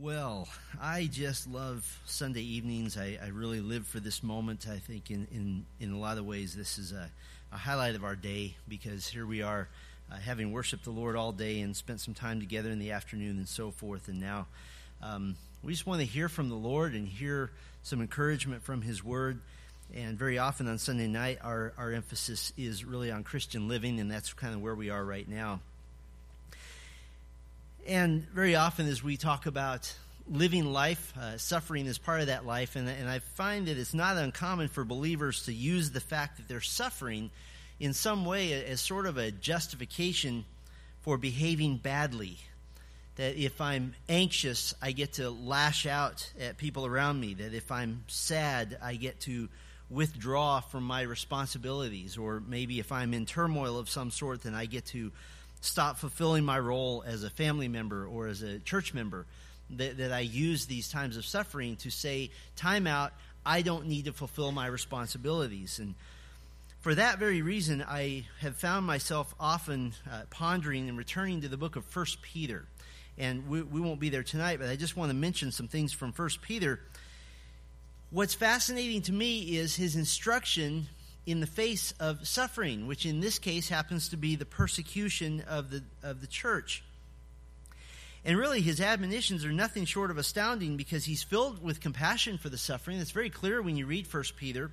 Well, I just love Sunday evenings. I, I, really live for this moment. I think in, in, in a lot of ways, this is a, a highlight of our day because here we are uh, having worshiped the Lord all day and spent some time together in the afternoon and so forth. And now um, we just want to hear from the Lord and hear some encouragement from His Word. And very often on Sunday night, our, our emphasis is really on Christian living, and that's kind of where we are right now. And very often, as we talk about living life, uh, suffering is part of that life. And, and I find that it's not uncommon for believers to use the fact that they're suffering in some way as sort of a justification for behaving badly. That if I'm anxious, I get to lash out at people around me. That if I'm sad, I get to withdraw from my responsibilities. Or maybe if I'm in turmoil of some sort, then I get to stop fulfilling my role as a family member or as a church member. That, that I use these times of suffering to say, time out, I don't need to fulfill my responsibilities. And for that very reason, I have found myself often uh, pondering and returning to the book of First Peter. And we, we won't be there tonight, but I just want to mention some things from First Peter. What's fascinating to me is his instruction in the face of suffering, which in this case happens to be the persecution of the, of the church. And really, his admonitions are nothing short of astounding because he's filled with compassion for the suffering. It's very clear when you read 1 Peter.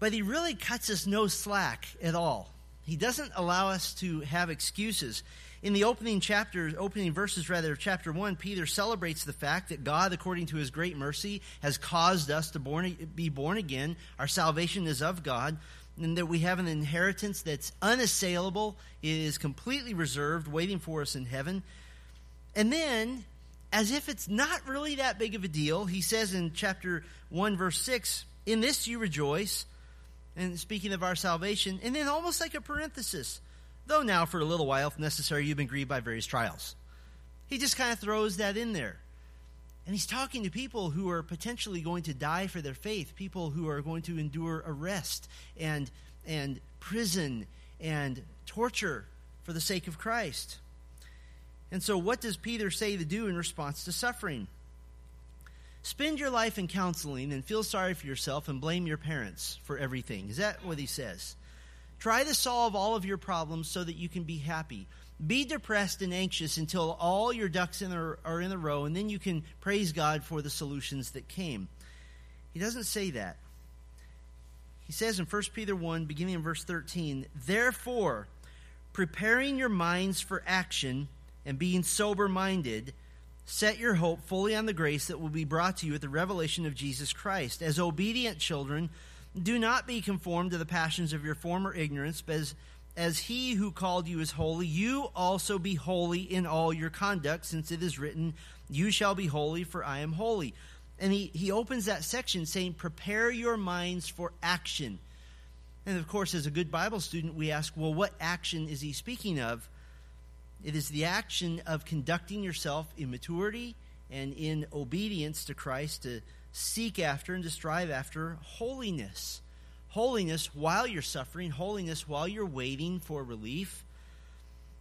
But he really cuts us no slack at all. He doesn't allow us to have excuses. In the opening chapters, opening verses rather, of chapter 1, Peter celebrates the fact that God, according to his great mercy, has caused us to born, be born again. Our salvation is of God, and that we have an inheritance that's unassailable, it is completely reserved, waiting for us in heaven. And then, as if it's not really that big of a deal, he says in chapter 1, verse 6, In this you rejoice, and speaking of our salvation, and then almost like a parenthesis, though now for a little while, if necessary, you've been grieved by various trials. He just kind of throws that in there. And he's talking to people who are potentially going to die for their faith, people who are going to endure arrest and, and prison and torture for the sake of Christ. And so, what does Peter say to do in response to suffering? Spend your life in counseling and feel sorry for yourself and blame your parents for everything. Is that what he says? Try to solve all of your problems so that you can be happy. Be depressed and anxious until all your ducks in are, are in a row, and then you can praise God for the solutions that came. He doesn't say that. He says in 1 Peter 1, beginning in verse 13, Therefore, preparing your minds for action and being sober minded, set your hope fully on the grace that will be brought to you at the revelation of Jesus Christ. As obedient children, do not be conformed to the passions of your former ignorance, but as, as he who called you is holy, you also be holy in all your conduct, since it is written, You shall be holy, for I am holy. And he, he opens that section saying, Prepare your minds for action. And of course, as a good Bible student, we ask, Well, what action is he speaking of? It is the action of conducting yourself in maturity and in obedience to Christ to seek after and to strive after holiness. Holiness while you're suffering, holiness while you're waiting for relief.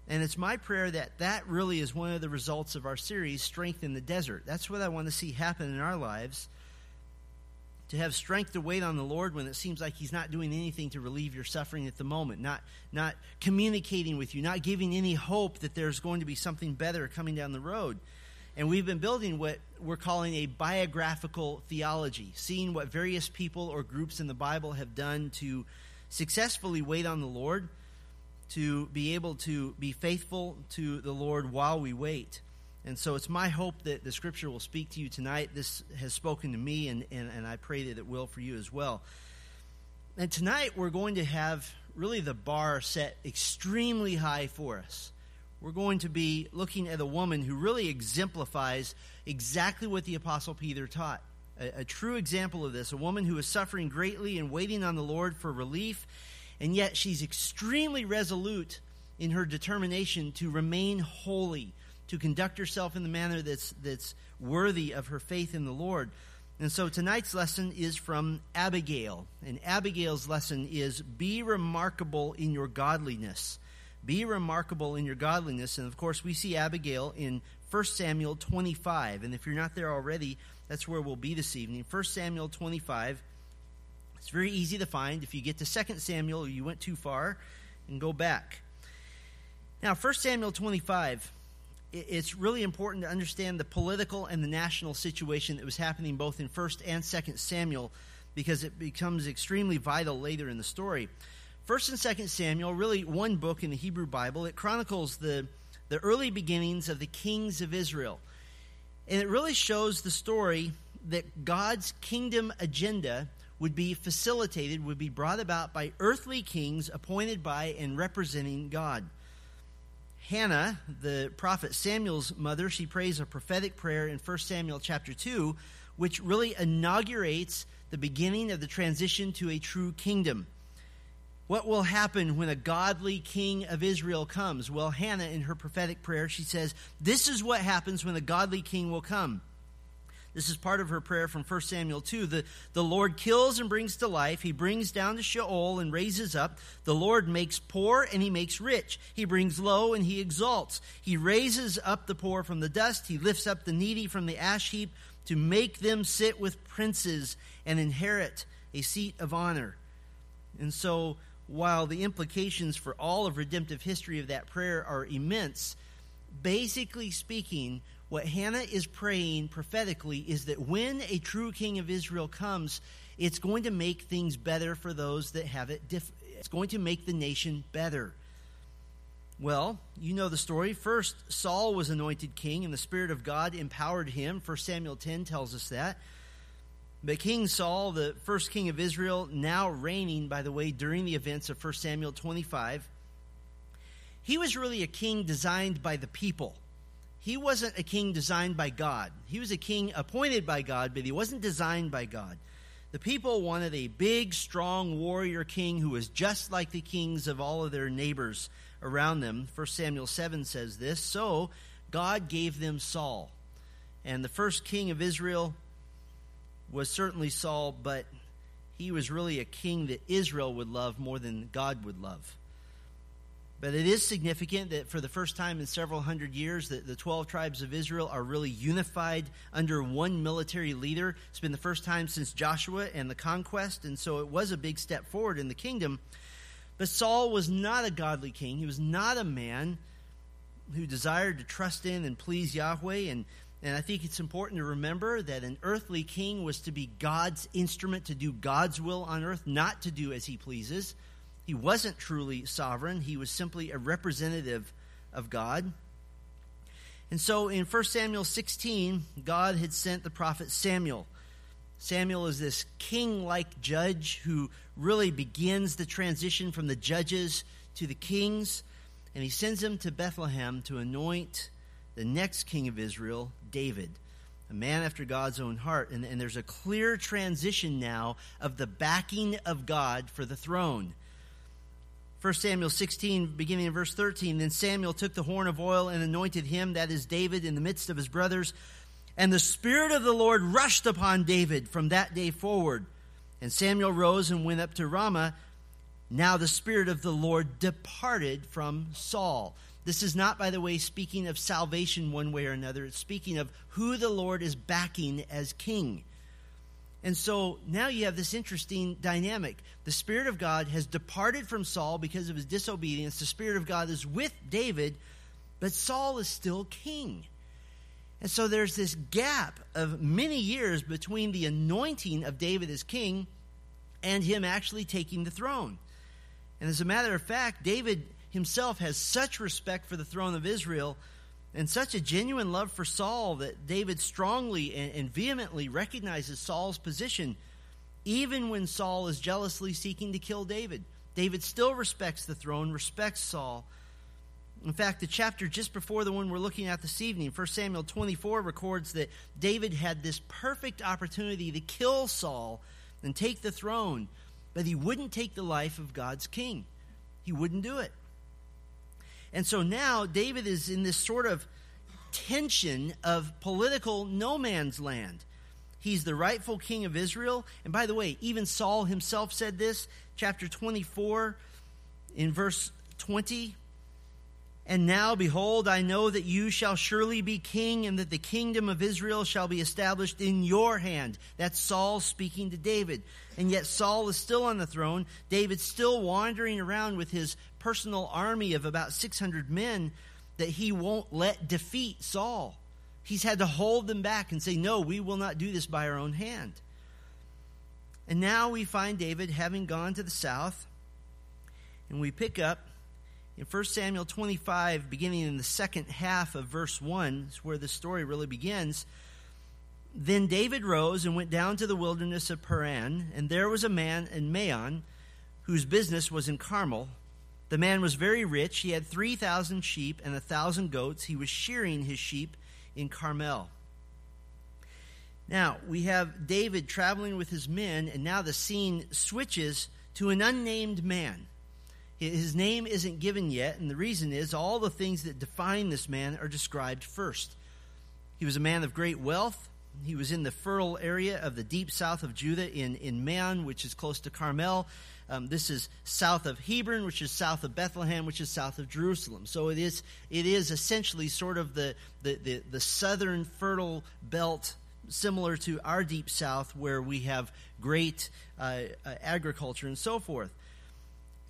And it's my prayer that that really is one of the results of our series, Strength in the Desert. That's what I want to see happen in our lives. To have strength to wait on the Lord when it seems like He's not doing anything to relieve your suffering at the moment, not, not communicating with you, not giving any hope that there's going to be something better coming down the road. And we've been building what we're calling a biographical theology, seeing what various people or groups in the Bible have done to successfully wait on the Lord, to be able to be faithful to the Lord while we wait. And so it's my hope that the scripture will speak to you tonight. This has spoken to me, and, and, and I pray that it will for you as well. And tonight we're going to have really the bar set extremely high for us we're going to be looking at a woman who really exemplifies exactly what the Apostle Peter taught. A, a, true example of this, a woman who is suffering greatly and waiting on the Lord for relief, and yet she's extremely resolute in her determination to remain holy, to conduct herself in the manner that's, that's worthy of her faith in the Lord. And so tonight's lesson is from Abigail. And Abigail's lesson is Be remarkable in your godliness. Be remarkable in your godliness. And of course, we see Abigail in 1 Samuel 25. And if you're not there already, that's where we'll be this evening. 1 Samuel 25. It's very easy to find. If you get to 2 Samuel, you went too far, and go back. Now, 1 Samuel 25, it's really important to understand the political and the national situation that was happening both in 1 and 2 Samuel because it becomes extremely vital later in the story. 1st and 2nd Samuel, really one book in the Hebrew Bible, it chronicles the, the early beginnings of the kings of Israel. And it really shows the story that God's kingdom agenda would be facilitated, would be brought about by earthly kings appointed by and representing God. Hannah, the prophet Samuel's mother, she prays a prophetic prayer in 1 Samuel chapter 2, which really inaugurates the beginning of the transition to a true kingdom. What will happen when a godly king of Israel comes? Well, Hannah, in her prophetic prayer, she says, This is what happens when a godly king will come. This is part of her prayer from 1 Samuel 2. The, the Lord kills and brings to life. He brings down to Sheol and raises up. The Lord makes poor and he makes rich. He brings low and he exalts. He raises up the poor from the dust. He lifts up the needy from the ash heap to make them sit with princes and inherit a seat of honor. And so, while the implications for all of redemptive history of that prayer are immense, basically speaking, what Hannah is praying prophetically is that when a true king of Israel comes, it's going to make things better for those that have it. Diff- it's going to make the nation better. Well, you know the story. First, Saul was anointed king, and the Spirit of God empowered him. First Samuel 10 tells us that. But King Saul, the first king of Israel, now reigning, by the way, during the events of 1 Samuel 25, he was really a king designed by the people he wasn't a king designed by God. He was a king appointed by God, but he wasn't designed by God. The people wanted a big, strong warrior king who was just like the kings of all of their neighbors around them. 1 Samuel 7 says this. So God gave them Saul. And the first king of Israel was certainly Saul, but he was really a king that Israel would love more than God would love. But it is significant that for the first time in several hundred years, that the 12 tribes of Israel are really unified under one military leader. It's been the first time since Joshua and the conquest, and so it was a big step forward in the kingdom. But Saul was not a godly king. He was not a man who desired to trust in and please Yahweh. And, and I think it's important to remember that an earthly king was to be God's instrument to do God's will on earth, not to do as he pleases. He wasn't truly sovereign, he was simply a representative of God. And so in 1 Samuel 16, God had sent the prophet Samuel. Samuel is this king like judge who really begins the transition from the judges to the kings. And he sends him to Bethlehem to anoint the next king of Israel, David, a man after God's own heart. And, and there's a clear transition now of the backing of God for the throne. 1 Samuel 16, beginning in verse 13. Then Samuel took the horn of oil and anointed him, that is David, in the midst of his brothers. And the Spirit of the Lord rushed upon David from that day forward. And Samuel rose and went up to Ramah. Now the Spirit of the Lord departed from Saul. This is not, by the way, speaking of salvation one way or another. It's speaking of who the Lord is backing as king. And so now you have this interesting dynamic. The Spirit of God has departed from Saul because of his disobedience. The Spirit of God is with David, but Saul is still king. And so there's this gap of many years between the anointing of David as king and him actually taking the throne. And as a matter of fact, David himself has such respect for the throne of Israel and such a genuine love for Saul that David strongly and, vehemently recognizes Saul's position, even when Saul is jealously seeking to kill David. David still respects the throne, respects Saul. In fact, the chapter just before the one we're looking at this evening, 1 Samuel 24, records that David had this perfect opportunity to kill Saul and take the throne, but he wouldn't take the life of God's king. He wouldn't do it. And so now David is in this sort of tension of political no man's land. He's the rightful king of Israel. And by the way, even Saul himself said this, chapter 24, in verse 20. And now, behold, I know that you shall surely be king, and that the kingdom of Israel shall be established in your hand. That's Saul speaking to David. And yet Saul is still on the throne. David's still wandering around with his personal army of about 600 men that he won't let defeat Saul. He's had to hold them back and say, No, we will not do this by our own hand. And now we find David having gone to the south, and we pick up in 1 Samuel 25, beginning in the second half of verse 1, is where the story really begins. Then David rose and went down to the wilderness of Paran, and there was a man in Maon whose business was in Carmel. The man was very rich. He had 3,000 sheep and a 1,000 goats. He was shearing his sheep in Carmel. Now, we have David traveling with his men, and now the scene switches to an unnamed man. His name isn't given yet, and the reason is all the things that define this man are described first. He was a man of great wealth. He was in the fertile area of the deep south of Judah in, in Maon, which is close to Carmel. Um, this is south of Hebron, which is south of Bethlehem, which is south of Jerusalem. So it is, it is essentially sort of the, the, the, the southern fertile belt, similar to our deep south, where we have great uh, uh, agriculture and so forth.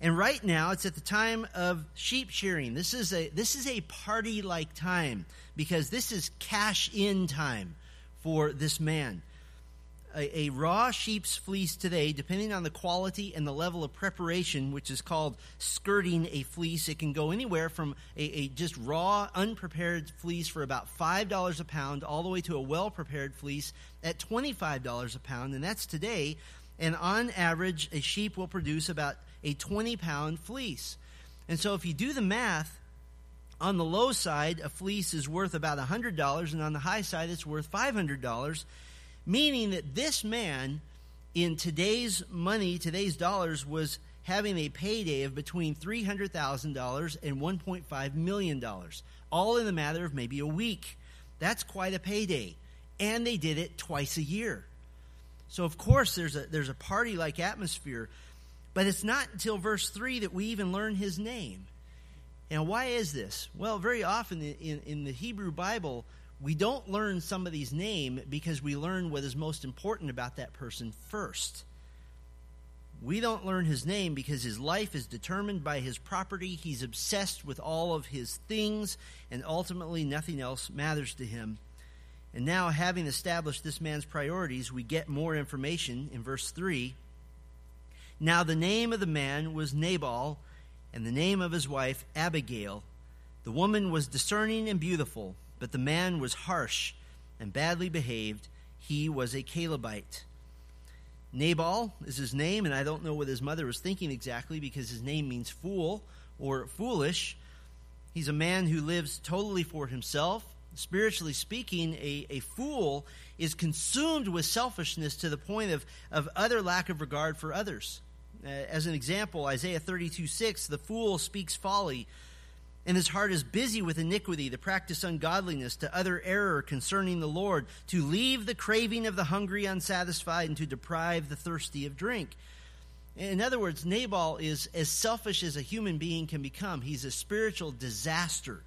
And right now, it's at the time of sheep shearing. This is a this is a party like time because this is cash in time for this man. A, a, raw sheep's fleece today, depending on the quality and the level of preparation, which is called skirting a fleece, it can go anywhere from a, a just raw, unprepared fleece for about $5 a pound all the way to a well prepared fleece at $25 a pound, and that's today. And on average, a sheep will produce about a 20 pound fleece. And so if you do the math, on the low side, a fleece is worth about $100, and on the high side, it's worth $500, meaning that this man, in today's money, today's dollars, was having a payday of between $300,000 and $1.5 million, all in the matter of maybe a week. That's quite a payday. And they did it twice a year. So, of course, there's a, there's a party like atmosphere. But it's not until verse 3 that we even learn his name. And why is this? Well, very often in, in the Hebrew Bible, we don't learn somebody's name because we learn what is most important about that person first. We don't learn his name because his life is determined by his property. He's obsessed with all of his things, and ultimately nothing else matters to him. And now, having established this man's priorities, we get more information in verse 3. Now the name of the man was Nabal, and the name of his wife Abigail. The woman was discerning and beautiful, but the man was harsh and badly behaved. He was a Calebite. Nabal is his name, and I don't know what his mother was thinking exactly because his name means fool or foolish. He's a man who lives totally for himself. Spiritually speaking, a, a fool is consumed with selfishness to the point of, of utter lack of regard for others. Uh, as an example, Isaiah 32 6, the fool speaks folly, and his heart is busy with iniquity, to practice ungodliness, to utter error concerning the Lord, to leave the craving of the hungry unsatisfied, and to deprive the thirsty of drink. In other words, Nabal is as selfish as a human being can become. He's a spiritual disaster.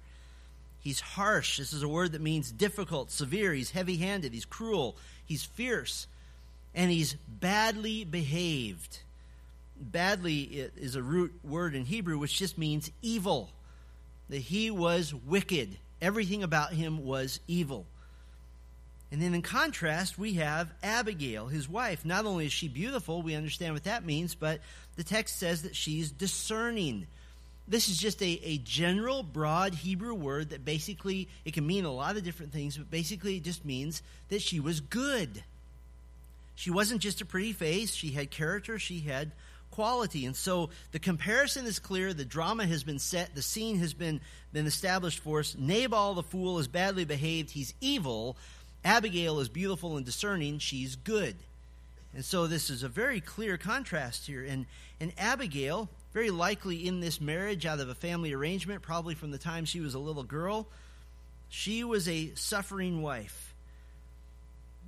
He's harsh. This is a word that means difficult, severe. He's heavy handed. He's cruel. He's fierce. And he's badly behaved badly is a root word in Hebrew which just means evil. That he was wicked. Everything about him was evil. And then in contrast, we have Abigail, his wife. Not only is she beautiful, we understand what that means, but the text says that she's discerning. This is just a, a general, broad Hebrew word that basically, it can mean a lot of different things, but basically it just means that she was good. She wasn't just a pretty face, she had character, she had quality. And so the comparison is clear. The drama has been set. The scene has been, been established for us. Nabal, the fool, is badly behaved. He's evil. Abigail is beautiful and discerning. She's good. And so this is a very clear contrast here. And, and Abigail, very likely in this marriage out of a family arrangement, probably from the time she was a little girl, she was a suffering wife.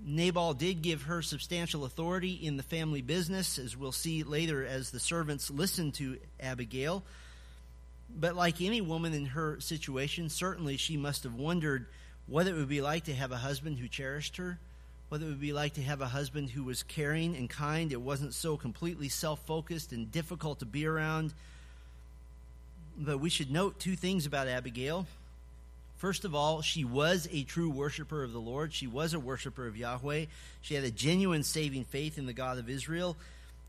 Nabal did give her substantial authority in the family business, as we'll see later as the servants listened to Abigail. But like any woman in her situation, certainly she must have wondered what it would be like to have a husband who cherished her, what it would be like to have a husband who was caring and kind. It wasn't so completely self focused and difficult to be around. But we should note two things about Abigail. First of all, she was a true worshiper of the Lord. She was a worshiper of Yahweh. She had a genuine saving faith in the God of Israel.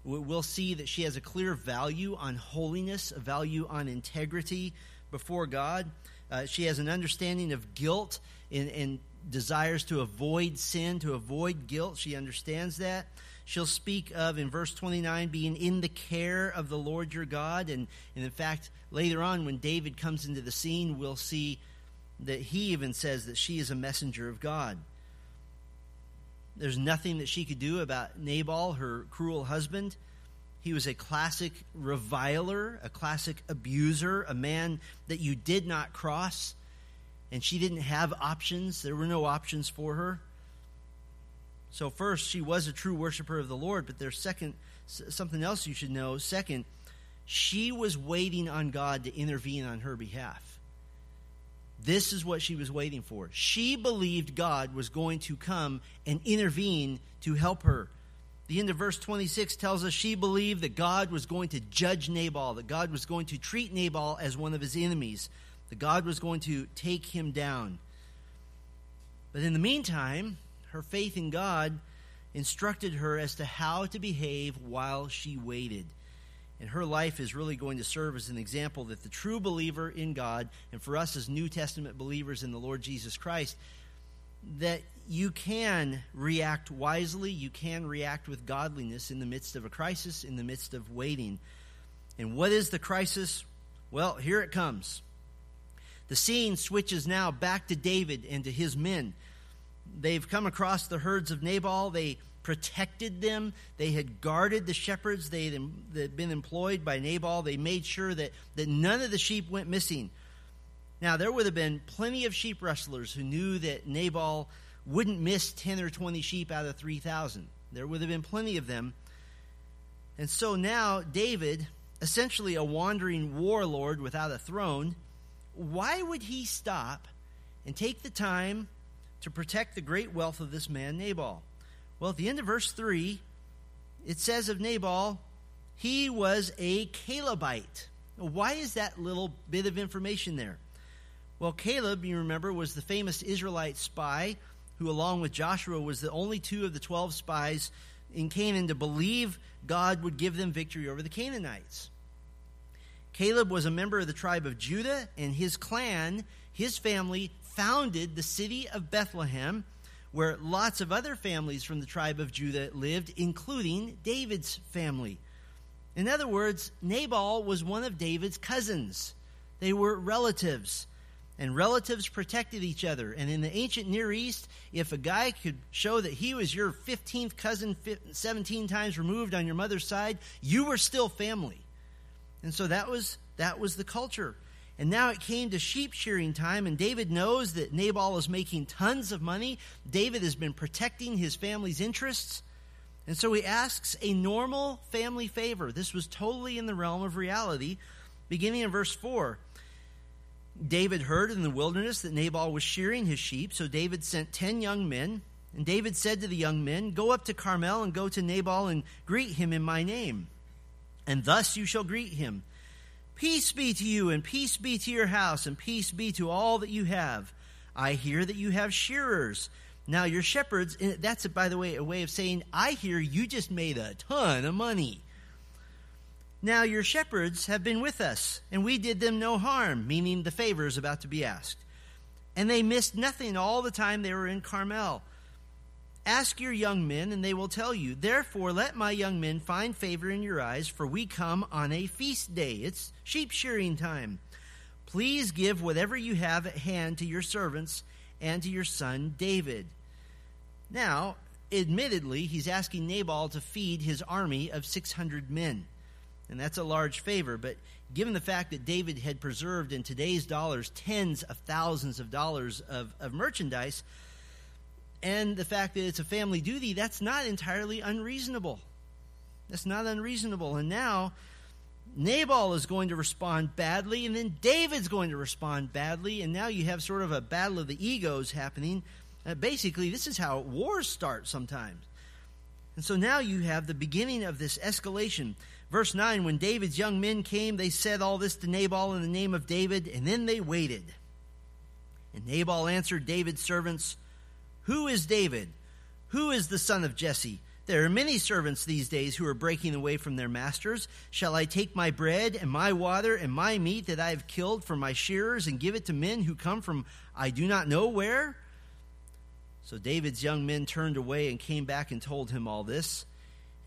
We'll see that she has a clear value on holiness, a value on integrity before God. Uh, she has an understanding of guilt and, and desires to avoid sin, to avoid guilt. She understands that. She'll speak of, in verse 29, being in the care of the Lord your God. And, and in fact, later on, when David comes into the scene, we'll see that he even says that she is a messenger of God. There's nothing that she could do about Nabal, her cruel husband. He was a classic reviler, a classic abuser, a man that you did not cross. And she didn't have options. There were no options for her. So, first, she was a true worshiper of the Lord, but there's second, something else you should know. Second, she was waiting on God to intervene on her behalf. This is what she was waiting for. She believed God was going to come and intervene to help her. The end of verse 26 tells us she believed that God was going to judge Nabal, that God was going to treat Nabal as one of his enemies, that God was going to take him down. But in the meantime, her faith in God instructed her as to how to behave while she waited. And her life is really going to serve as an example that the true believer in God, and for us as New Testament believers in the Lord Jesus Christ, that you can react wisely, you can react with godliness in the midst of a crisis, in the midst of waiting. And what is the crisis? Well, here it comes. The scene switches now back to David and to his men. They've come across the herds of Nabal. They protected them. They had guarded the shepherds they had been employed by Nabal. They made sure that, that none of the sheep went missing. Now, there would have been plenty of sheep rustlers who knew that Nabal wouldn't miss 10 or 20 sheep out of 3,000. There would have been plenty of them. And so now, David, essentially a wandering warlord without a throne, why would he stop and take the time to protect the great wealth of this man, Nabal? Well, at the end of verse 3, it says of Nabal, he was a Calebite. Why is that little bit of information there? Well, Caleb, you remember, was the famous Israelite spy who, along with Joshua, was the only two of the 12 spies in Canaan to believe God would give them victory over the Canaanites. Caleb was a member of the tribe of Judah, and his clan, his family, founded the city of Bethlehem where lots of other families from the tribe of Judah lived, including David's family. In other words, Nabal was one of David's cousins. They were relatives, and relatives protected each other. And in the ancient Near East, if a guy could show that he was your 15th cousin, 17 times removed on your mother's side, you were still family. And so that was that was the culture. And now it came to sheep shearing time, and David knows that Nabal is making tons of money. David has been protecting his family's interests. And so he asks a normal family favor. This was totally in the realm of reality. Beginning in verse 4, David heard in the wilderness that Nabal was shearing his sheep, so David sent ten young men. And David said to the young men, Go up to Carmel and go to Nabal and greet him in my name. And thus you shall greet him. Peace be to you, and peace be to your house, and peace be to all that you have. I hear that you have shearers. Now, your shepherds, eh, that's, by the way, a way of saying, I hear you just made a ton of money. Now, your shepherds have been with us, and we did them no harm, meaning the favor is about to be asked. And they missed nothing all the time they were in Carmel. Ask your young men, and they will tell you. Therefore, let my young men find favor in your eyes, for we come on a feast day. It's sheep shearing time. Please give whatever you have at hand to your servants and to your son David. Now, admittedly, he's asking Nabal to feed his army of 600 men. And that's a large favor, but given the fact that David had preserved in today's dollars tens of thousands of dollars of, of merchandise, and the fact that it's a family duty, that's not entirely unreasonable. That's not unreasonable. And now, Nabal is going to respond badly, and then David's going to respond badly, and now you have sort of a battle of the egos happening. Uh, basically, this is how wars start sometimes. And so now you have the beginning of this escalation. Verse 9 When David's young men came, they said all this to Nabal in the name of David, and then they waited. And Nabal answered David's servants, Who is David? Who is the son of Jesse? There are many servants these days who are breaking away from their masters. Shall I take my bread and my water and my meat that I have killed for my shearers and give it to men who come from I do not know where? So David's young men turned away and came back and told him all this.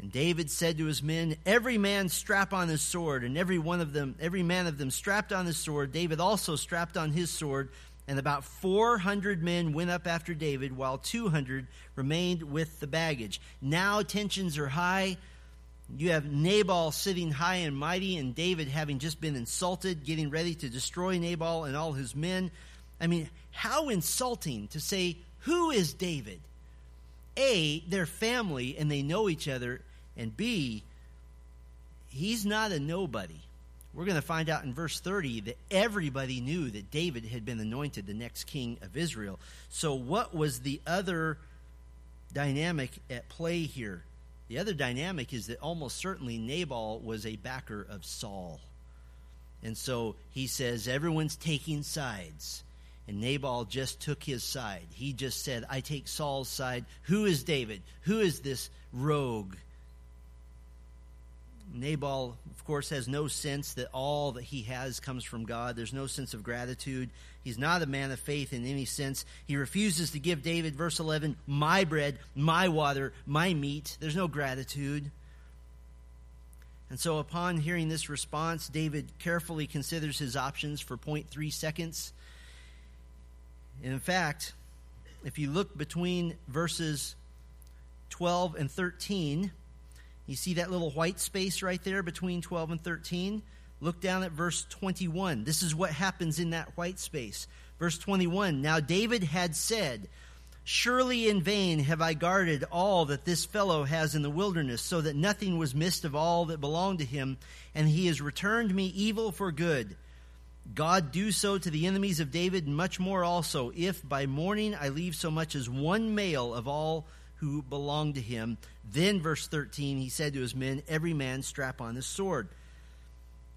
And David said to his men, Every man strap on his sword, and every one of them, every man of them strapped on his sword. David also strapped on his sword. And about 400 men went up after David, while 200 remained with the baggage. Now tensions are high. You have Nabal sitting high and mighty, and David having just been insulted, getting ready to destroy Nabal and all his men. I mean, how insulting to say, Who is David? A, they're family and they know each other, and B, he's not a nobody. We're going to find out in verse 30 that everybody knew that David had been anointed the next king of Israel. So, what was the other dynamic at play here? The other dynamic is that almost certainly Nabal was a backer of Saul. And so he says, everyone's taking sides. And Nabal just took his side. He just said, I take Saul's side. Who is David? Who is this rogue? Nabal, of course, has no sense that all that he has comes from God. There's no sense of gratitude. He's not a man of faith in any sense. He refuses to give David, verse 11, my bread, my water, my meat. There's no gratitude. And so, upon hearing this response, David carefully considers his options for 0.3 seconds. And in fact, if you look between verses 12 and 13, you see that little white space right there between 12 and 13? Look down at verse 21. This is what happens in that white space. Verse 21 Now David had said, Surely in vain have I guarded all that this fellow has in the wilderness, so that nothing was missed of all that belonged to him, and he has returned me evil for good. God do so to the enemies of David, and much more also, if by morning I leave so much as one male of all who belonged to him. Then, verse 13, he said to his men, Every man strap on his sword.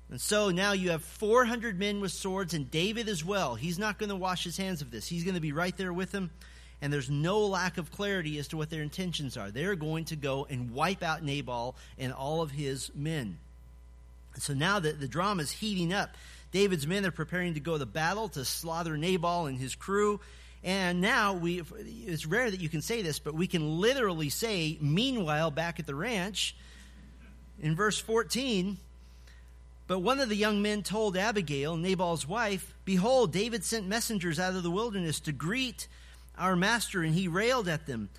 And so now you have 400 men with swords, and David as well. He's not going to wash his hands of this. He's going to be right there with them. And there's no lack of clarity as to what their intentions are. They're going to go and wipe out Nabal and all of his men. So now that the drama is heating up, David's men are preparing to go to battle to slaughter Nabal and his crew. And now we, it's rare that you can say this, but we can literally say, meanwhile, back at the ranch, in verse 14, but one of the young men told Abigail, Nabal's wife, Behold, David sent messengers out of the wilderness to greet our master, and he railed at them.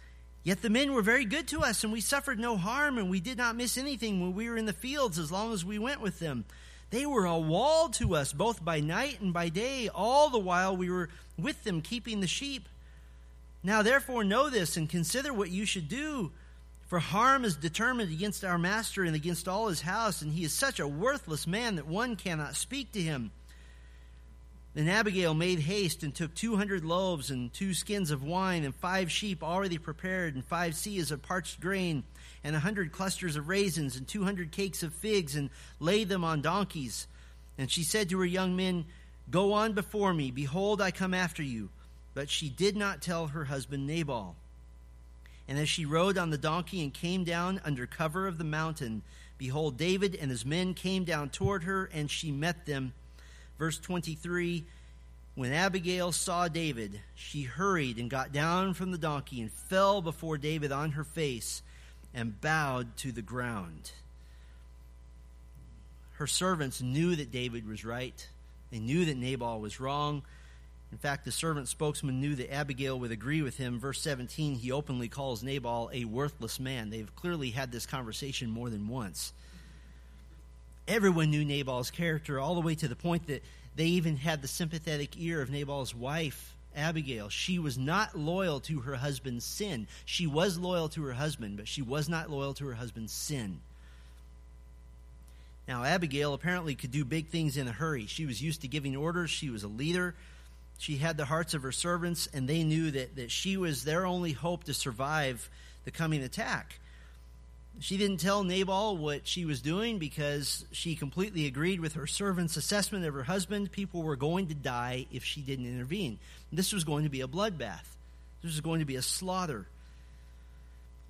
Yet the men were very good to us, and we suffered no harm, and we did not miss anything when we were in the fields as long as we went with them. They were a wall to us, both by night and by day, all the while we were with them keeping the sheep. Now, therefore, know this and consider what you should do. For harm is determined against our master and against all his house, and he is such a worthless man that one cannot speak to him. Then Abigail made haste and took two hundred loaves and two skins of wine and five sheep already prepared and five seahs of parched grain and a hundred clusters of raisins and two hundred cakes of figs and laid them on donkeys. And she said to her young men, Go on before me. Behold, I come after you. But she did not tell her husband Nabal. And as she rode on the donkey and came down under cover of the mountain, behold, David and his men came down toward her, and she met them. Verse 23 When Abigail saw David, she hurried and got down from the donkey and fell before David on her face and bowed to the ground. Her servants knew that David was right. They knew that Nabal was wrong. In fact, the servant spokesman knew that Abigail would agree with him. Verse 17, he openly calls Nabal a worthless man. They've clearly had this conversation more than once. Everyone knew Nabal's character, all the way to the point that they even had the sympathetic ear of Nabal's wife, Abigail, she was not loyal to her husband's sin. She was loyal to her husband, but she was not loyal to her husband's sin. Now, Abigail apparently could do big things in a hurry. She was used to giving orders, she was a leader. She had the hearts of her servants, and they knew that, that she was their only hope to survive the coming attack. She didn't tell Nabal what she was doing because she completely agreed with her servant's assessment of her husband. People were going to die if she didn't intervene. This was going to be a bloodbath, this was going to be a slaughter.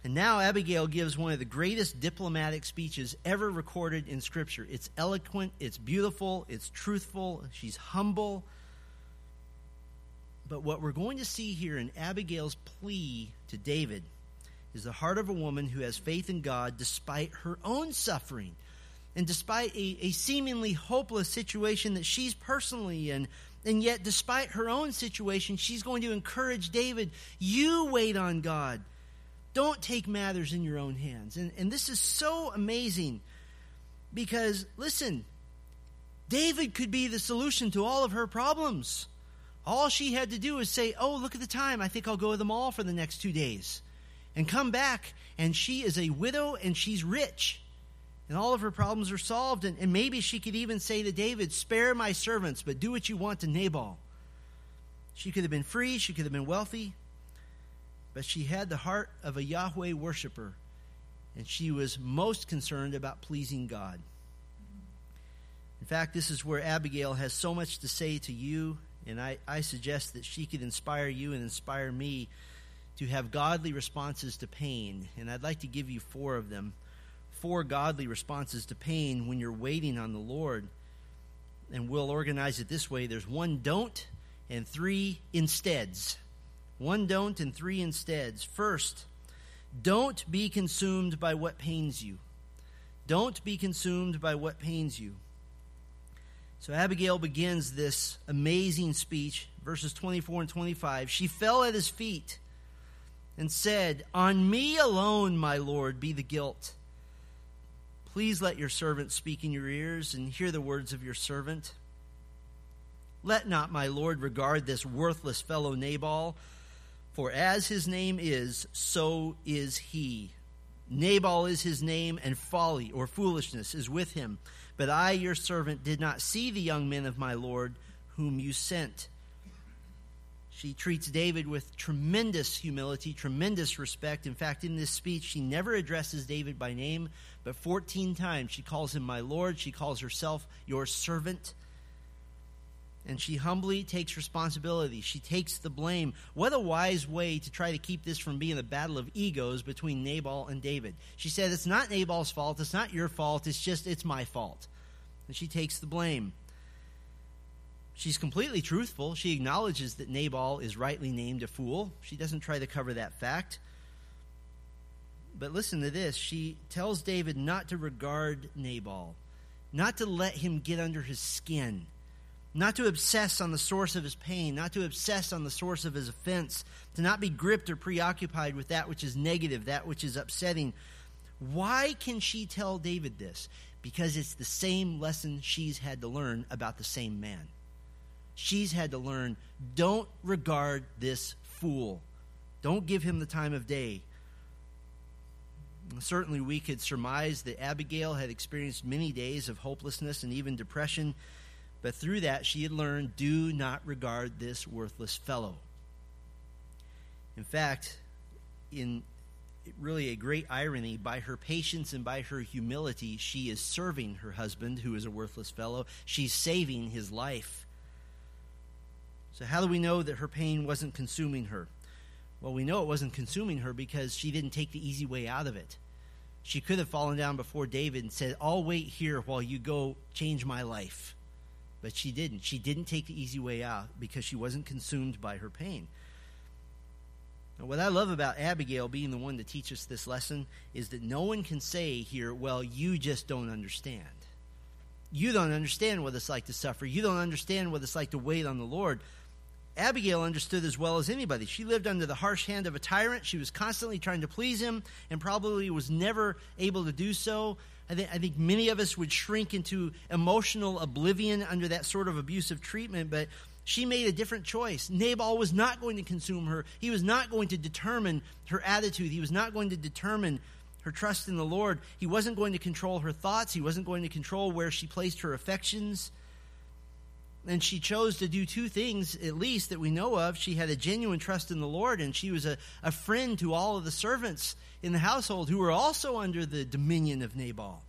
And now Abigail gives one of the greatest diplomatic speeches ever recorded in Scripture. It's eloquent, it's beautiful, it's truthful, she's humble. But what we're going to see here in Abigail's plea to David is the heart of a woman who has faith in God despite her own suffering and despite a, a seemingly hopeless situation that she's personally in. And yet, despite her own situation, she's going to encourage David, you wait on God. Don't take matters in your own hands. And, and this is so amazing because, listen, David could be the solution to all of her problems. All she had to do was say, Oh, look at the time. I think I'll go to the mall for the next two days. And come back, and she is a widow and she's rich. And all of her problems are solved. And, and maybe she could even say to David, Spare my servants, but do what you want to Nabal. She could have been free, she could have been wealthy, but she had the heart of a Yahweh worshiper, and she was most concerned about pleasing God. In fact, this is where Abigail has so much to say to you, and I, I suggest that she could inspire you and inspire me to have godly responses to pain. And I'd like to give you four of them. Four godly responses to pain when you're waiting on the Lord. And we'll organize it this way there's one don't and three insteads. One don't and three insteads. First, don't be consumed by what pains you. Don't be consumed by what pains you. So Abigail begins this amazing speech, verses 24 and 25. She fell at his feet and said, On me alone, my Lord, be the guilt. Please let your servant speak in your ears and hear the words of your servant. Let not my Lord regard this worthless fellow Nabal for as his name is, so is he. Nabal is his name, and folly or foolishness is with him. But I, your servant, did not see the young men of my Lord whom you sent. She treats David with tremendous humility, tremendous respect. In fact, in this speech, she never addresses David by name, but 14 times she calls him my Lord. She calls herself your servant and she humbly takes responsibility. She takes the blame. What a wise way to try to keep this from being a battle of egos between Nabal and David. She said, It's not Nabal's fault. It's not your fault. It's just, it's my fault. And she takes the blame. She's completely truthful. She acknowledges that Nabal is rightly named a fool. She doesn't try to cover that fact. But listen to this. She tells David not to regard Nabal, not to let him get under his skin not to obsess on the source of his pain, not to obsess on the source of his offense, to not be gripped or preoccupied with that which is negative, that which is upsetting. Why can she tell David this? Because it's the same lesson she's had to learn about the same man. She's had to learn don't regard this fool, don't give him the time of day. Certainly, we could surmise that Abigail had experienced many days of hopelessness and even depression but through that, she had learned do not regard this worthless fellow. In fact, in really a great irony, by her patience and by her humility, she is serving her husband, who is a worthless fellow. She's saving his life. So, how do we know that her pain wasn't consuming her? Well, we know it wasn't consuming her because she didn't take the easy way out of it. She could have fallen down before David and said, I'll wait here while you go change my life. But she didn't. She didn't take the easy way out because she wasn't consumed by her pain. Now, what I love about Abigail being the one to teach us this lesson is that no one can say here, well, you just don't understand. You don't understand what it's like to suffer. You don't understand what it's like to wait on the Lord. Abigail understood as well as anybody. She lived under the harsh hand of a tyrant. She was constantly trying to please him and probably was never able to do so. I think, I think many of us would shrink into emotional oblivion under that sort of abusive treatment, but she made a different choice. Nabal was not going to consume her. He was not going to determine her attitude. He was not going to determine her trust in the Lord. He wasn't going to control her thoughts, he wasn't going to control where she placed her affections. And she chose to do two things, at least, that we know of. She had a genuine trust in the Lord, and she was a, a friend to all of the servants in the household who were also under the dominion of Nabal.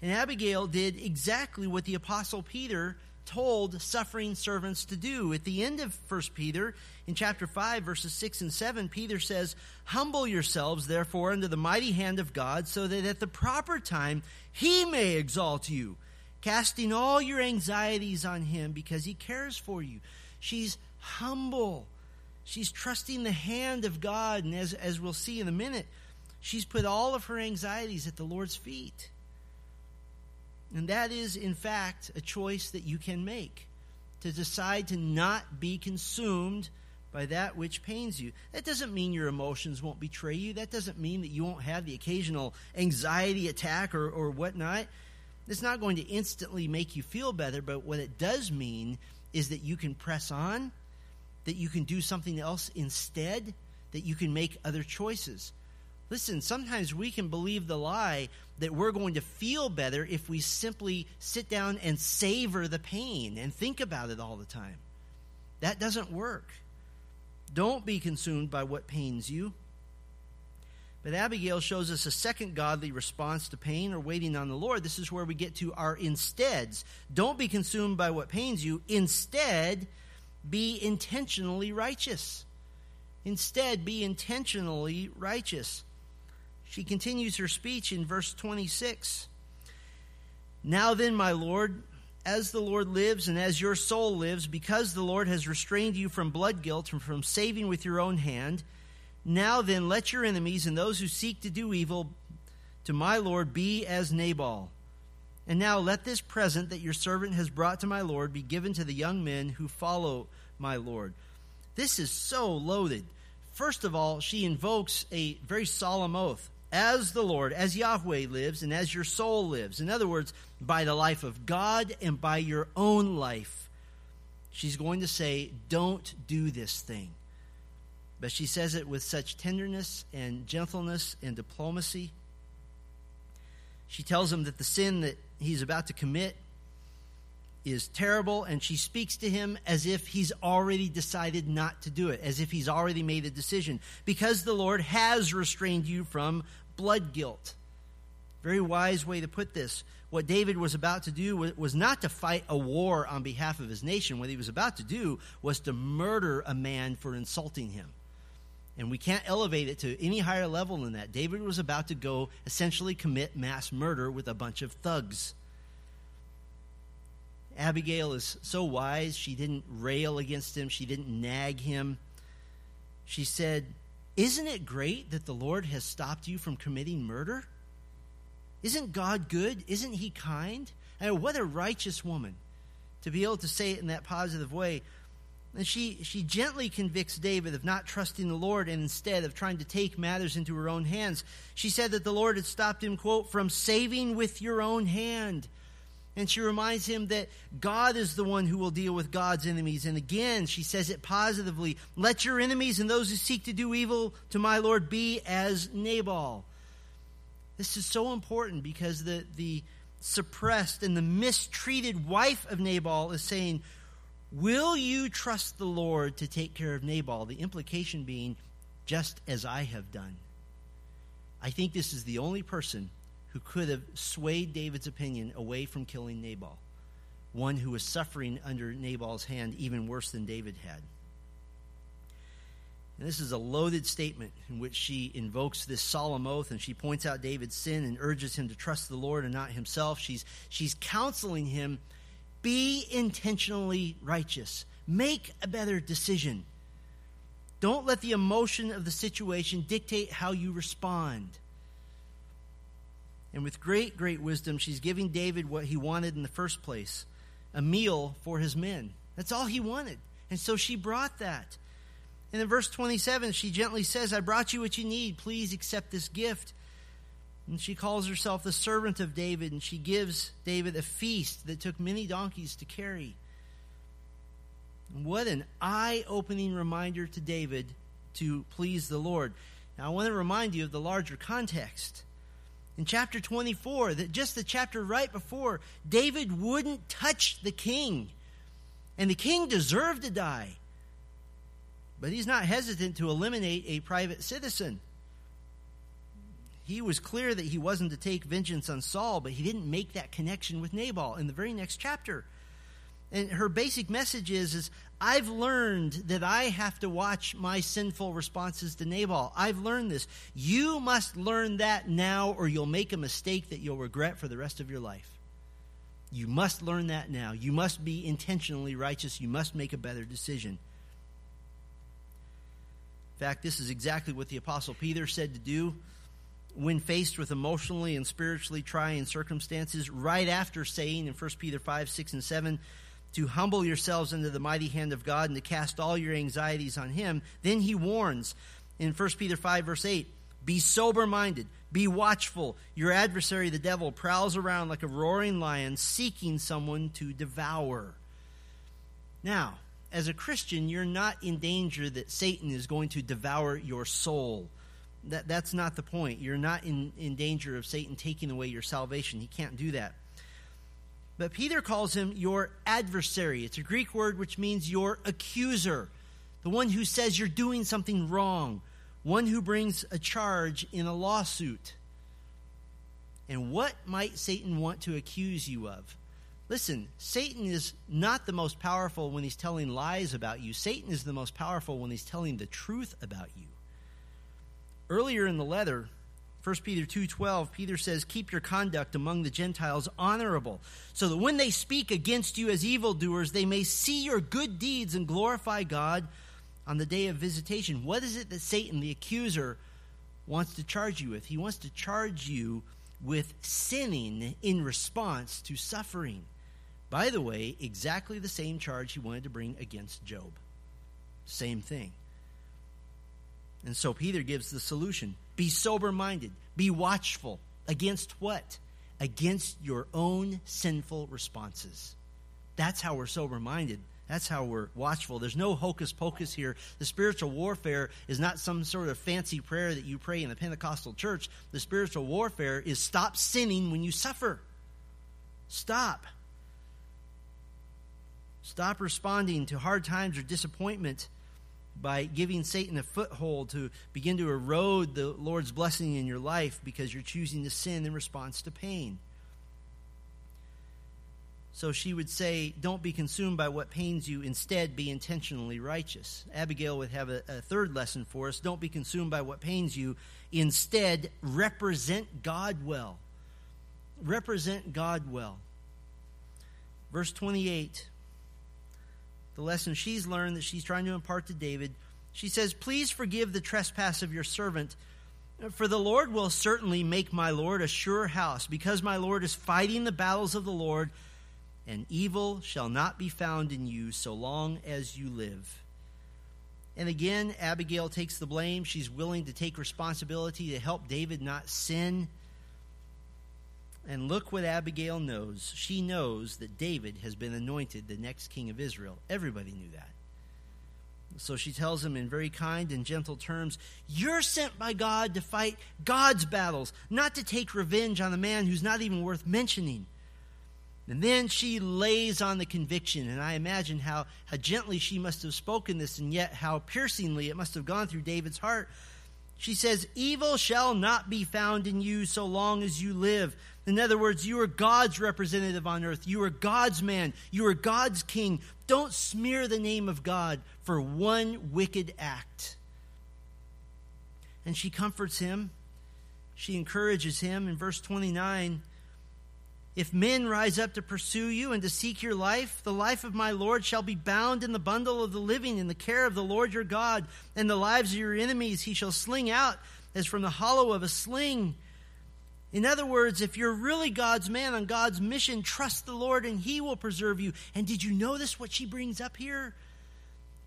And Abigail did exactly what the Apostle Peter told suffering servants to do. At the end of first Peter, in chapter 5, verses 6 and 7, Peter says, Humble yourselves, therefore, under the mighty hand of God, so that at the proper time he may exalt you, casting all your anxieties on him because he cares for you. She's humble. She's trusting the hand of God, and as, as we'll see in a minute, she's put all of her anxieties at the Lord's feet. And that is, in fact, a choice that you can make to decide to not be consumed by that which pains you. That doesn't mean your emotions won't betray you. That doesn't mean that you won't have the occasional anxiety attack or, or whatnot. It's not going to instantly make you feel better, but what it does mean is that you can press on, that you can do something else instead, that you can make other choices. Listen, sometimes we can believe the lie that we're going to feel better if we simply sit down and savor the pain and think about it all the time. That doesn't work. Don't be consumed by what pains you. But Abigail shows us a second godly response to pain or waiting on the Lord. This is where we get to our insteads. Don't be consumed by what pains you. Instead, be intentionally righteous. Instead, be intentionally righteous. She continues her speech in verse 26. Now then, my Lord, as the Lord lives and as your soul lives, because the Lord has restrained you from blood guilt and from saving with your own hand, now then let your enemies and those who seek to do evil to my Lord be as Nabal. And now let this present that your servant has brought to my Lord be given to the young men who follow my Lord. This is so loaded. First of all, she invokes a very solemn oath as the Lord, as Yahweh lives, and as your soul lives. In other words, by the life of God and by your own life. She's going to say, Don't do this thing. But she says it with such tenderness and gentleness and diplomacy. She tells him that the sin that he's about to commit is terrible, and she speaks to him as if he's already decided not to do it, as if he's already made a decision, because the Lord has restrained you from blood guilt. Very wise way to put this. What David was about to do was not to fight a war on behalf of his nation. What he was about to do was to murder a man for insulting him. And we can't elevate it to any higher level than that. David was about to go essentially commit mass murder with a bunch of thugs. Abigail is so wise. She didn't rail against him, she didn't nag him. She said, isn't it great that the Lord has stopped you from committing murder? Isn't God good? Isn't He kind? And what a righteous woman to be able to say it in that positive way. And she, she gently convicts David of not trusting the Lord and instead of trying to take matters into her own hands. She said that the Lord had stopped him, quote, from saving with your own hand. And she reminds him that God is the one who will deal with God's enemies. And again, she says it positively Let your enemies and those who seek to do evil to my Lord be as Nabal. This is so important because the, the suppressed and the mistreated wife of Nabal is saying, Will you trust the Lord to take care of Nabal? The implication being, just as I have done. I think this is the only person who could have swayed David's opinion away from killing Nabal, one who was suffering under Nabal's hand even worse than David had. And this is a loaded statement in which she invokes this solemn oath and she points out David's sin and urges him to trust the Lord and not himself. She's, she's counseling him be intentionally righteous, make a better decision. Don't let the emotion of the situation dictate how you respond. And with great, great wisdom, she's giving David what he wanted in the first place a meal for his men. That's all he wanted. And so she brought that. And in verse 27, she gently says, I brought you what you need. Please accept this gift. And she calls herself the servant of David, and she gives David a feast that took many donkeys to carry. What an eye opening reminder to David to please the Lord. Now, I want to remind you of the larger context. In chapter 24, that just the chapter right before, David wouldn't touch the king. And the king deserved to die. But he's not hesitant to eliminate a private citizen. He was clear that he wasn't to take vengeance on Saul, but he didn't make that connection with Nabal in the very next chapter. And her basic message is, is I've learned that I have to watch my sinful responses to Nabal. I've learned this. You must learn that now, or you'll make a mistake that you'll regret for the rest of your life. You must learn that now. You must be intentionally righteous. You must make a better decision. In fact, this is exactly what the Apostle Peter said to do when faced with emotionally and spiritually trying circumstances, right after saying in 1 Peter 5, 6, and 7, to humble yourselves under the mighty hand of God and to cast all your anxieties on Him. Then he warns in 1 Peter 5, verse 8 Be sober minded, be watchful. Your adversary, the devil, prowls around like a roaring lion seeking someone to devour. Now, as a Christian, you're not in danger that Satan is going to devour your soul. That, that's not the point. You're not in, in danger of Satan taking away your salvation. He can't do that. But Peter calls him your adversary. It's a Greek word which means your accuser, the one who says you're doing something wrong, one who brings a charge in a lawsuit. And what might Satan want to accuse you of? Listen, Satan is not the most powerful when he's telling lies about you. Satan is the most powerful when he's telling the truth about you. Earlier in the letter, 1 Peter 2:12 Peter says keep your conduct among the Gentiles honorable so that when they speak against you as evildoers they may see your good deeds and glorify God on the day of visitation. What is it that Satan the accuser wants to charge you with? He wants to charge you with sinning in response to suffering. By the way, exactly the same charge he wanted to bring against Job. Same thing. And so Peter gives the solution be sober minded, be watchful. Against what? Against your own sinful responses. That's how we're sober minded. That's how we're watchful. There's no hocus pocus here. The spiritual warfare is not some sort of fancy prayer that you pray in the Pentecostal church. The spiritual warfare is stop sinning when you suffer. Stop. Stop responding to hard times or disappointment by giving Satan a foothold to begin to erode the Lord's blessing in your life because you're choosing to sin in response to pain. So she would say, Don't be consumed by what pains you. Instead, be intentionally righteous. Abigail would have a, a, third lesson for us Don't be consumed by what pains you. Instead, represent God well. Represent God well. Verse 28 the lesson she's learned that she's trying to impart to David. She says, Please forgive the trespass of your servant, for the Lord will certainly make my Lord a sure house, because my Lord is fighting the battles of the Lord, and evil shall not be found in you so long as you live. And again, Abigail takes the blame. She's willing to take responsibility to help David not sin. And look what Abigail knows. She knows that David has been anointed the next king of Israel. Everybody knew that. So she tells him in very kind and gentle terms You're sent by God to fight God's battles, not to take revenge on a man who's not even worth mentioning. And then she lays on the conviction, and I imagine how, how gently she must have spoken this, and yet how piercingly it must have gone through David's heart. She says, Evil shall not be found in you so long as you live. In other words, you are God's representative on earth. You are God's man. You are God's king. Don't smear the name of God for one wicked act. And she comforts him. She encourages him in verse 29 If men rise up to pursue you and to seek your life, the life of my Lord shall be bound in the bundle of the living in the care of the Lord your God, and the lives of your enemies he shall sling out as from the hollow of a sling. In other words, if you're really God's man on God's mission, trust the Lord and He will preserve you. And did you notice what she brings up here?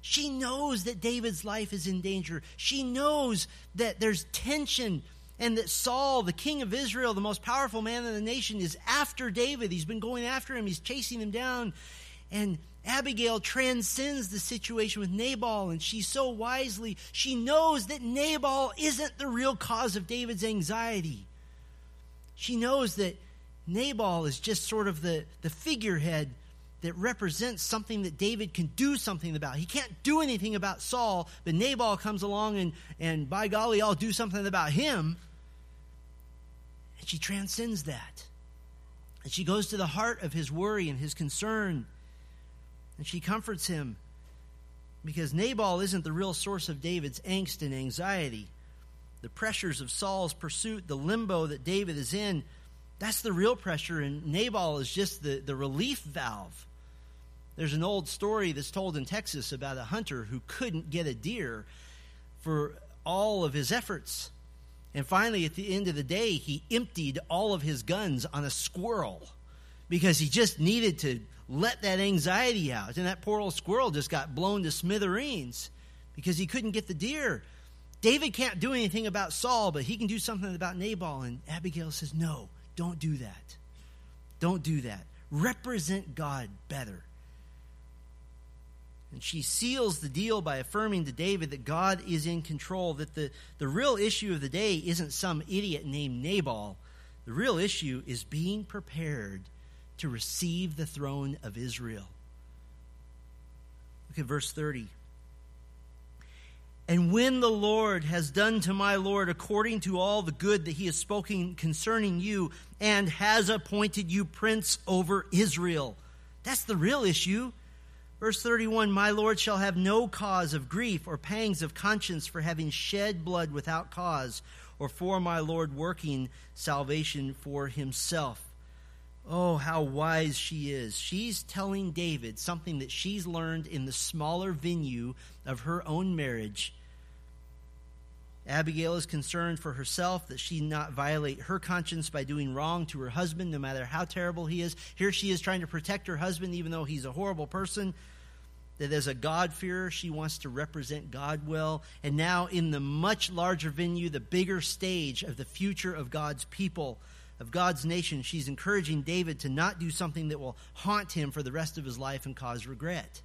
She knows that David's life is in danger. She knows that there's tension and that Saul, the king of Israel, the most powerful man in the nation, is after David. He's been going after him, he's chasing him down. And, Abigail transcends the situation with Nabal, and she so wisely, she knows that Nabal isn't the real cause of David's anxiety. She knows that Nabal is just sort of the, the figurehead that represents something that David can do something about. He can't do anything about Saul, but Nabal comes along and, and by golly, I'll do something about him. And she transcends that. And she goes to the heart of his worry and his concern. And she comforts him because Nabal isn't the real source of David's angst and anxiety. The pressures of Saul's pursuit, the limbo that David is in, that's the real pressure, and Nabal is just the, the relief valve. There's an old story that's told in Texas about a hunter who couldn't get a deer for all of his efforts. And finally, at the end of the day, he emptied all of his guns on a squirrel because he just needed to let that anxiety out. And that poor old squirrel just got blown to smithereens because he couldn't get the deer. David can't do anything about Saul, but he can do something about Nabal. And Abigail says, No, don't do that. Don't do that. Represent God better. And she seals the deal by affirming to David that God is in control, that the, the real issue of the day isn't some idiot named Nabal. The real issue is being prepared to receive the throne of Israel. Look at verse 30. And when the Lord has done to my Lord according to all the good that he has spoken concerning you, and has appointed you prince over Israel. That's the real issue. Verse 31 My Lord shall have no cause of grief or pangs of conscience for having shed blood without cause, or for my Lord working salvation for himself. Oh, how wise she is. She's telling David something that she's learned in the smaller venue of her own marriage. Abigail is concerned for herself that she not violate her conscience by doing wrong to her husband, no matter how terrible he is. Here she is trying to protect her husband, even though he's a horrible person. That as a God-fearer, she wants to represent God well. And now, in the much larger venue, the bigger stage of the future of God's people, of God's nation, she's encouraging David to not do something that will haunt him for the rest of his life and cause regret.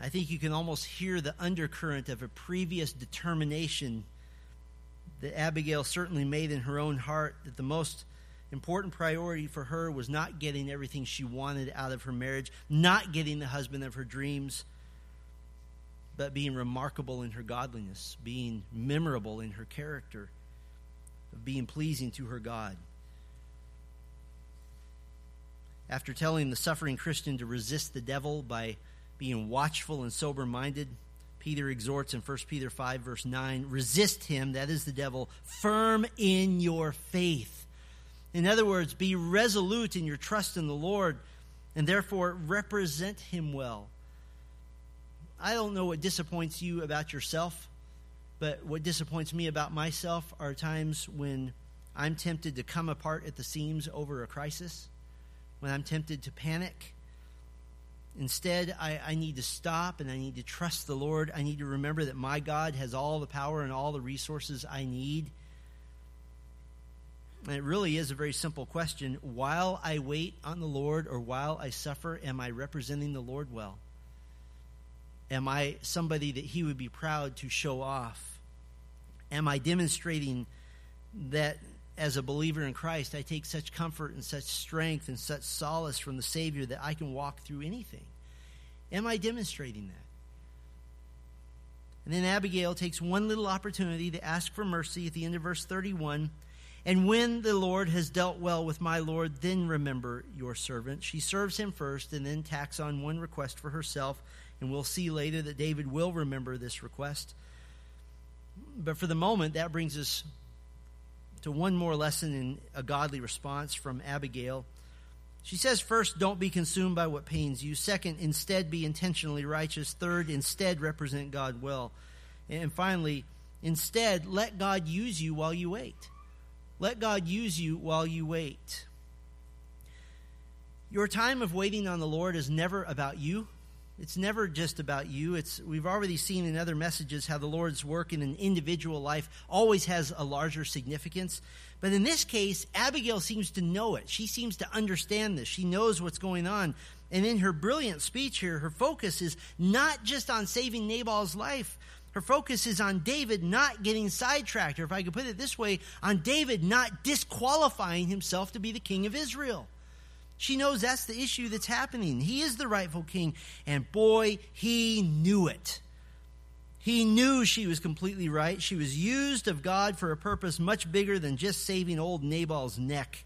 I think you can almost hear the undercurrent of a previous determination that Abigail certainly made in her own heart that the most important priority for her was not getting everything she wanted out of her marriage, not getting the husband of her dreams, but being remarkable in her godliness, being memorable in her character being pleasing to her God. After telling the suffering Christian to resist the devil by being watchful and sober minded, Peter exhorts in 1 Peter 5, verse 9 resist him, that is the devil, firm in your faith. In other words, be resolute in your trust in the Lord and therefore represent him well. I don't know what disappoints you about yourself. But what disappoints me about myself are times when I'm tempted to come apart at the seams over a crisis, when I'm tempted to panic. Instead, I, I, need to stop and I need to trust the Lord. I need to remember that my God has all the power and all the resources I need. And it really is a very simple question. While I wait on the Lord or while I suffer, am I representing the Lord well? Am I somebody that he would be proud to show off? Am I demonstrating that as a believer in Christ, I take such comfort and such strength and such solace from the Savior that I can walk through anything? Am I demonstrating that? And then Abigail takes one little opportunity to ask for mercy at the end of verse 31. And when the Lord has dealt well with my Lord, then remember your servant. She serves him first and then tacks on one request for herself and we'll see later that David will remember this request. But for the moment, that brings us to one more lesson in a godly response from Abigail. She says, first, don't be consumed by what pains you. Second, instead, be intentionally righteous. Third, instead, represent God well. And finally, instead, let God use you while you wait. Let God use you while you wait. Your time of waiting on the Lord is never about you. It's never just about you. It's we've already seen in other messages how the Lord's work in an individual life always has a larger significance. But in this case, Abigail seems to know it. She seems to understand this. She knows what's going on. And in her brilliant speech here, her focus is not just on saving Nabal's life. Her focus is on David not getting sidetracked, or if I could put it this way, on David not disqualifying himself to be the king of Israel. She knows that's the issue that's happening. He is the rightful king, and boy, he knew it. He knew she was completely right. She was used of God for a purpose much bigger than just saving old Nabal's neck.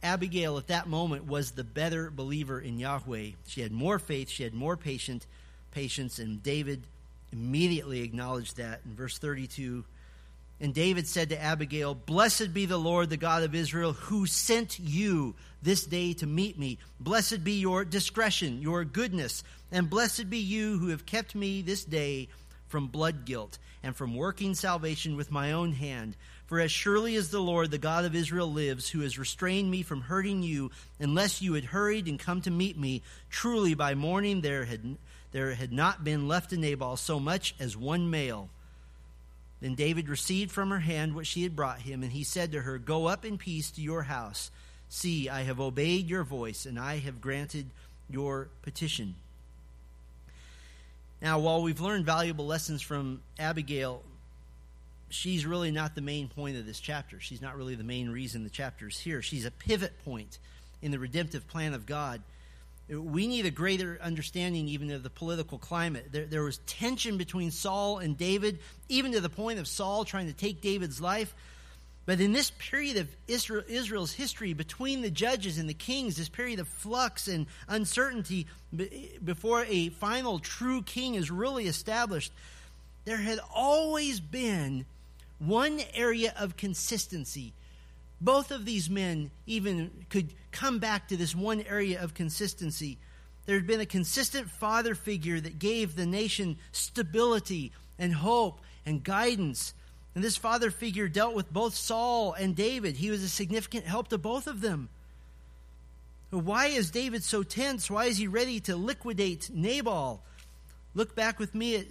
Abigail at that moment was the better believer in Yahweh. She had more faith, she had more patient, patience, and David immediately acknowledged that in verse 32 and David said to Abigail, Blessed be the Lord, the God of Israel, who sent you this day to meet me. Blessed be your discretion, your goodness, and blessed be you who have kept me this day from blood guilt and from working salvation with my own hand. For as surely as the Lord, the God of Israel, lives, who has restrained me from hurting you, unless you had hurried and come to meet me, truly by morning there had, there had not been left in Nabal so much as one male then David received from her hand what she had brought him, and he said to her, Go up in peace to your house. See, I have obeyed your voice, and I have granted your petition. Now, while we've learned valuable lessons from Abigail, she's really not the main point of this chapter. She's not really the main reason the chapter is here. She's a pivot point in the redemptive plan of God we need a greater understanding even of the political climate. There, there, was tension between Saul and David, even to the point of Saul trying to take David's life. But in this period of Israel, Israel's history, between the judges and the kings, this period of flux and uncertainty before a final true king is really established, there had always been one area of consistency both of these men even could come back to this one area of consistency. There had been a consistent father figure that gave the nation stability and hope and guidance. And this father figure dealt with both Saul and David. He was a significant help to both of them. Why is David so tense? Why is he ready to liquidate Nabal? Look back with me at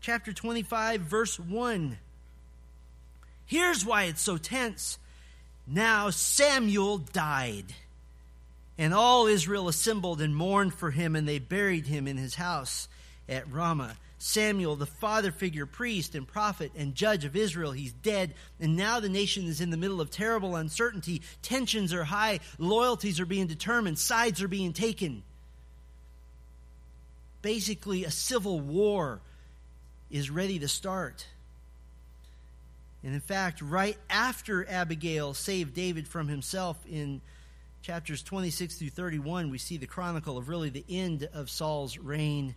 chapter 25, verse 1. Here's why it's so tense. Now Samuel died, and all Israel assembled and mourned for him, and they buried him in his house at Ramah. Samuel, the father figure, priest and prophet and judge of Israel, he's dead. And now the nation is in the middle of terrible uncertainty. Tensions are high. Loyalties are being determined. Sides are being taken. Basically, a civil war is ready to start. And in fact, right after Abigail saved David from himself in chapters 26 through 31, we see the chronicle of really the end of Saul's reign.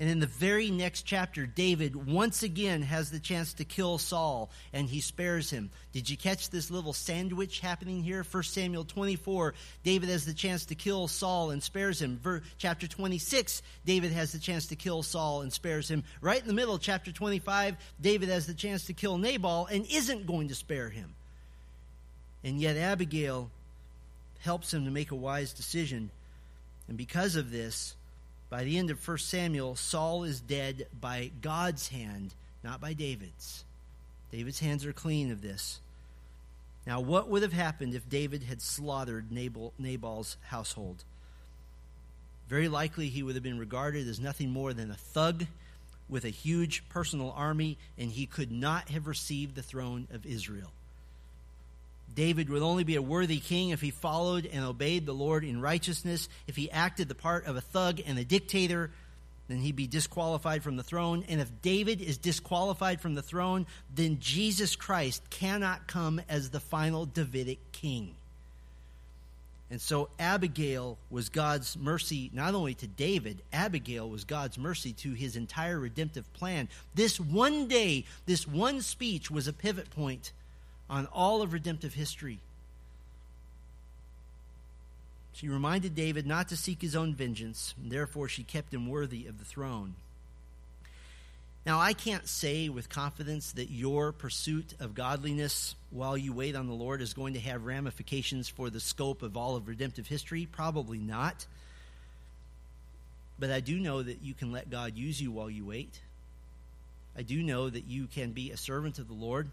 And in the very next chapter, David once again has the chance to kill Saul, and he spares him. Did you catch this little sandwich happening here? 1 Samuel 24, David has the chance to kill Saul and spares him. Ver, chapter 26, David has the chance to kill Saul and spares him. Right in the middle, chapter 25, David has the chance to kill Nabal and isn't going to spare him. And yet, Abigail helps him to make a wise decision. And because of this, by the end of 1 Samuel, Saul is dead by God's hand, not by David's. David's hands are clean of this. Now, what would have happened if David had slaughtered Nabal, Nabal's household? Very likely he would have been regarded as nothing more than a thug with a huge personal army, and he could not have received the throne of Israel. David would only be a worthy king if he followed and obeyed the Lord in righteousness. If he acted the part of a thug and a dictator, then he'd be disqualified from the throne. And if David is disqualified from the throne, then Jesus Christ cannot come as the final Davidic king. And so Abigail was God's mercy not only to David, Abigail was God's mercy to his entire redemptive plan. This one day, this one speech was a pivot point on all of redemptive history. She reminded David not to seek his own vengeance, and therefore she kept him worthy of the throne. Now, I can't say with confidence that your pursuit of godliness while you wait on the Lord is going to have ramifications for the scope of all of redemptive history. Probably not. But I do know that you can let God use you while you wait. I do know that you can be a servant of the Lord,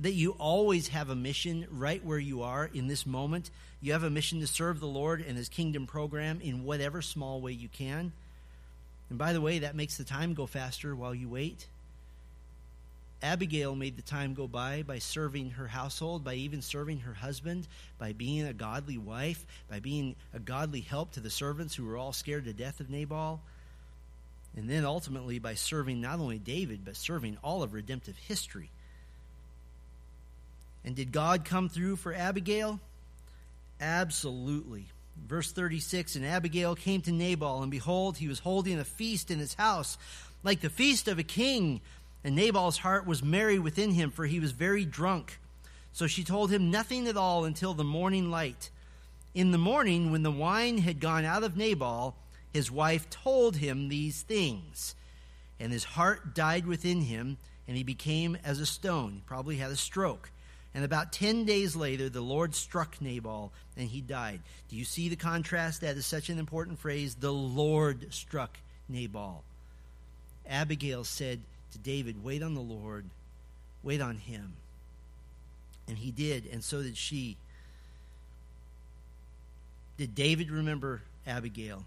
that you always have a mission right where you are in this moment. You have a mission to serve the Lord and His kingdom program in whatever small way you can. And by the way, that makes the time go faster while you wait. Abigail made the time go by by serving her household, by even serving her husband, by being a godly wife, by being a godly help to the servants who were all scared to death of Nabal, and then ultimately by serving not only David, but serving all of redemptive history. And did God come through for Abigail? Absolutely. Verse 36 And Abigail came to Nabal, and behold, he was holding a feast in his house, like the feast of a king. And Nabal's heart was merry within him, for he was very drunk. So she told him nothing at all until the morning light. In the morning, when the wine had gone out of Nabal, his wife told him these things. And his heart died within him, and he became as a stone. He probably had a stroke. And about 10 days later, the Lord struck Nabal, and he died. Do you see the contrast? That is such an important phrase. The Lord struck Nabal. Abigail said, to David, Wait on the Lord, wait on him. And he did, and so did she. Did David remember Abigail?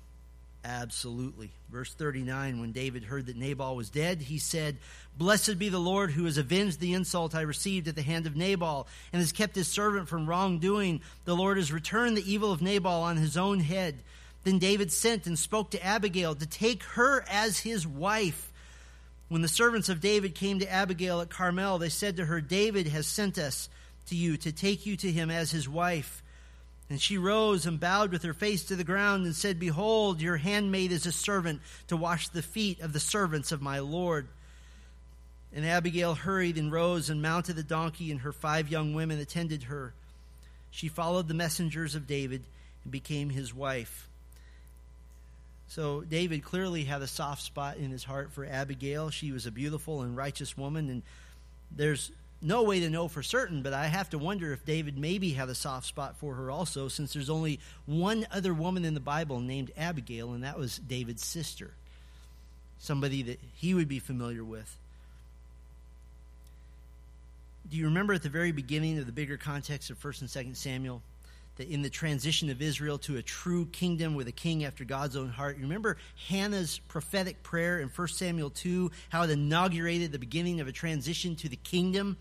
Absolutely. Verse 39 When David heard that Nabal was dead, he said, Blessed be the Lord who has avenged the insult I received at the hand of Nabal and has kept his servant from wrongdoing. The Lord has returned the evil of Nabal on his own head. Then David sent and spoke to Abigail to take her as his wife. When the servants of David came to Abigail at Carmel, they said to her, David has sent us to you to take you to him as his wife. And she rose and bowed with her face to the ground and said, Behold, your handmaid is a servant to wash the feet of the servants of my Lord. And Abigail hurried and rose and mounted the donkey, and her five young women attended her. She followed the messengers of David and became his wife. So David clearly had a soft spot in his heart for Abigail. She was a beautiful and righteous woman, and there's no way to know for certain, but I have to wonder if David maybe had a soft spot for her also, since there's only one other woman in the Bible named Abigail, and that was David's sister, somebody that he would be familiar with. Do you remember at the very beginning of the bigger context of 1st and 2nd Samuel? In the transition of Israel to a true kingdom with a king after God's own heart. You remember Hannah's prophetic prayer in 1 Samuel 2, how it inaugurated the beginning of a transition to the kingdom?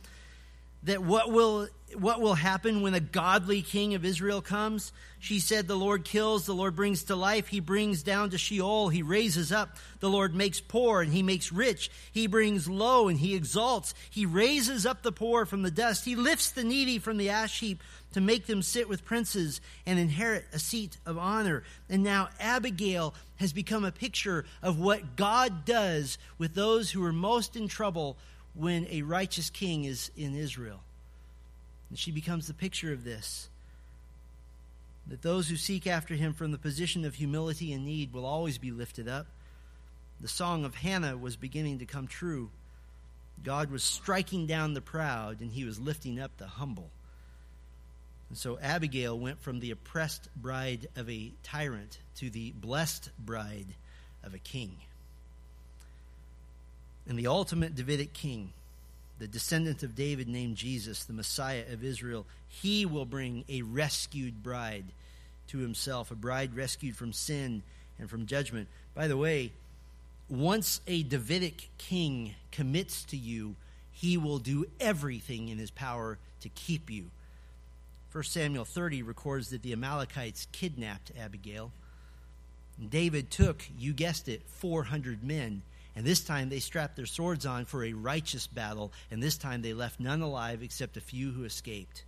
That what will what will happen when a godly king of Israel comes? She said, The Lord kills, the Lord brings to life, he brings down to Sheol, he raises up, the Lord makes poor and he makes rich, he brings low and he exalts, he raises up the poor from the dust, he lifts the needy from the ash heap to make them sit with princes and inherit a seat of honor. And now Abigail has become a picture of what God does with those who are most in trouble when a righteous king is in Israel. And she becomes the picture of this. That those who seek after him from the position of humility and need will always be lifted up. The song of Hannah was beginning to come true. God was striking down the proud, and he was lifting up the humble. And so Abigail went from the oppressed bride of a tyrant to the blessed bride of a king. And the ultimate Davidic king, the descendant of David named Jesus, the Messiah of Israel, he will bring a rescued bride to himself, a bride rescued from sin and from judgment. By the way, once a Davidic king commits to you, he will do everything in his power to keep you 1 Samuel 30 records that the Amalekites kidnapped Abigail. David took, you guessed it, 400 men. And this time they strapped their swords on for a righteous battle. And this time they left none alive except a few who escaped.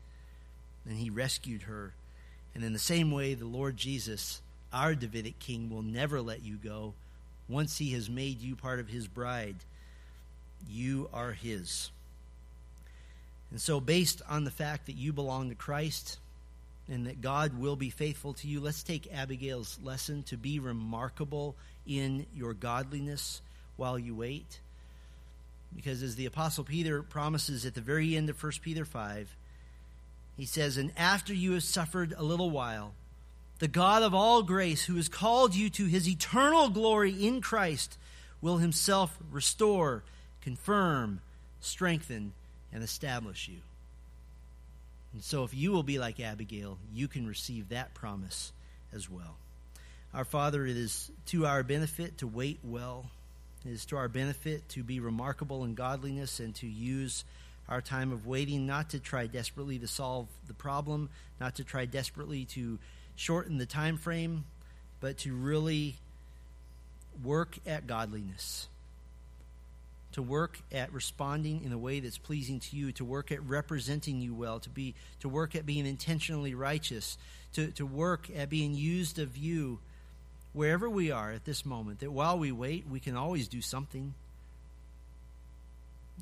And he rescued her. And in the same way, the Lord Jesus, our Davidic king, will never let you go. Once he has made you part of his bride, you are his. And so, based on the fact that you belong to Christ and that God will be faithful to you, let's take Abigail's lesson to be remarkable in your godliness while you wait. Because as the Apostle Peter promises at the very end of 1 Peter 5, he says, And after you have suffered a little while, the God of all grace, who has called you to his eternal glory in Christ, will himself restore, confirm, strengthen, and establish you. And so, if you will be like Abigail, you can receive that promise as well. Our Father, it is to our benefit to wait well. It is to our benefit to be remarkable in godliness and to use our time of waiting not to try desperately to solve the problem, not to try desperately to shorten the time frame, but to really work at godliness. To work at responding in a way that's pleasing to you, to work at representing you well, to be to work at being intentionally righteous, to, to work at being used of you wherever we are at this moment, that while we wait, we can always do something.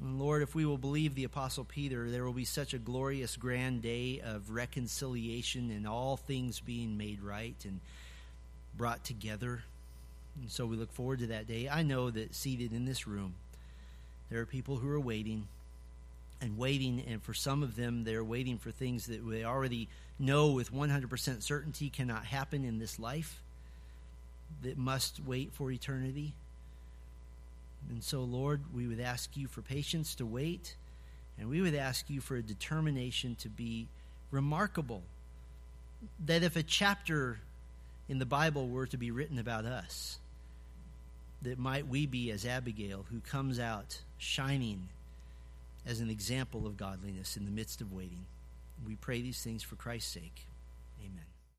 And Lord, if we will believe the Apostle Peter, there will be such a glorious, grand day of reconciliation and all things being made right and brought together. And so we look forward to that day. I know that seated in this room, there are people who are waiting and waiting, and for some of them, they're waiting for things that they already know with 100% certainty cannot happen in this life, that must wait for eternity. And so, Lord, we would ask you for patience to wait, and we would ask you for a determination to be remarkable. That if a chapter in the Bible were to be written about us, that might we be as Abigail, who comes out shining as an example of godliness in the midst of waiting. We pray these things for Christ's sake.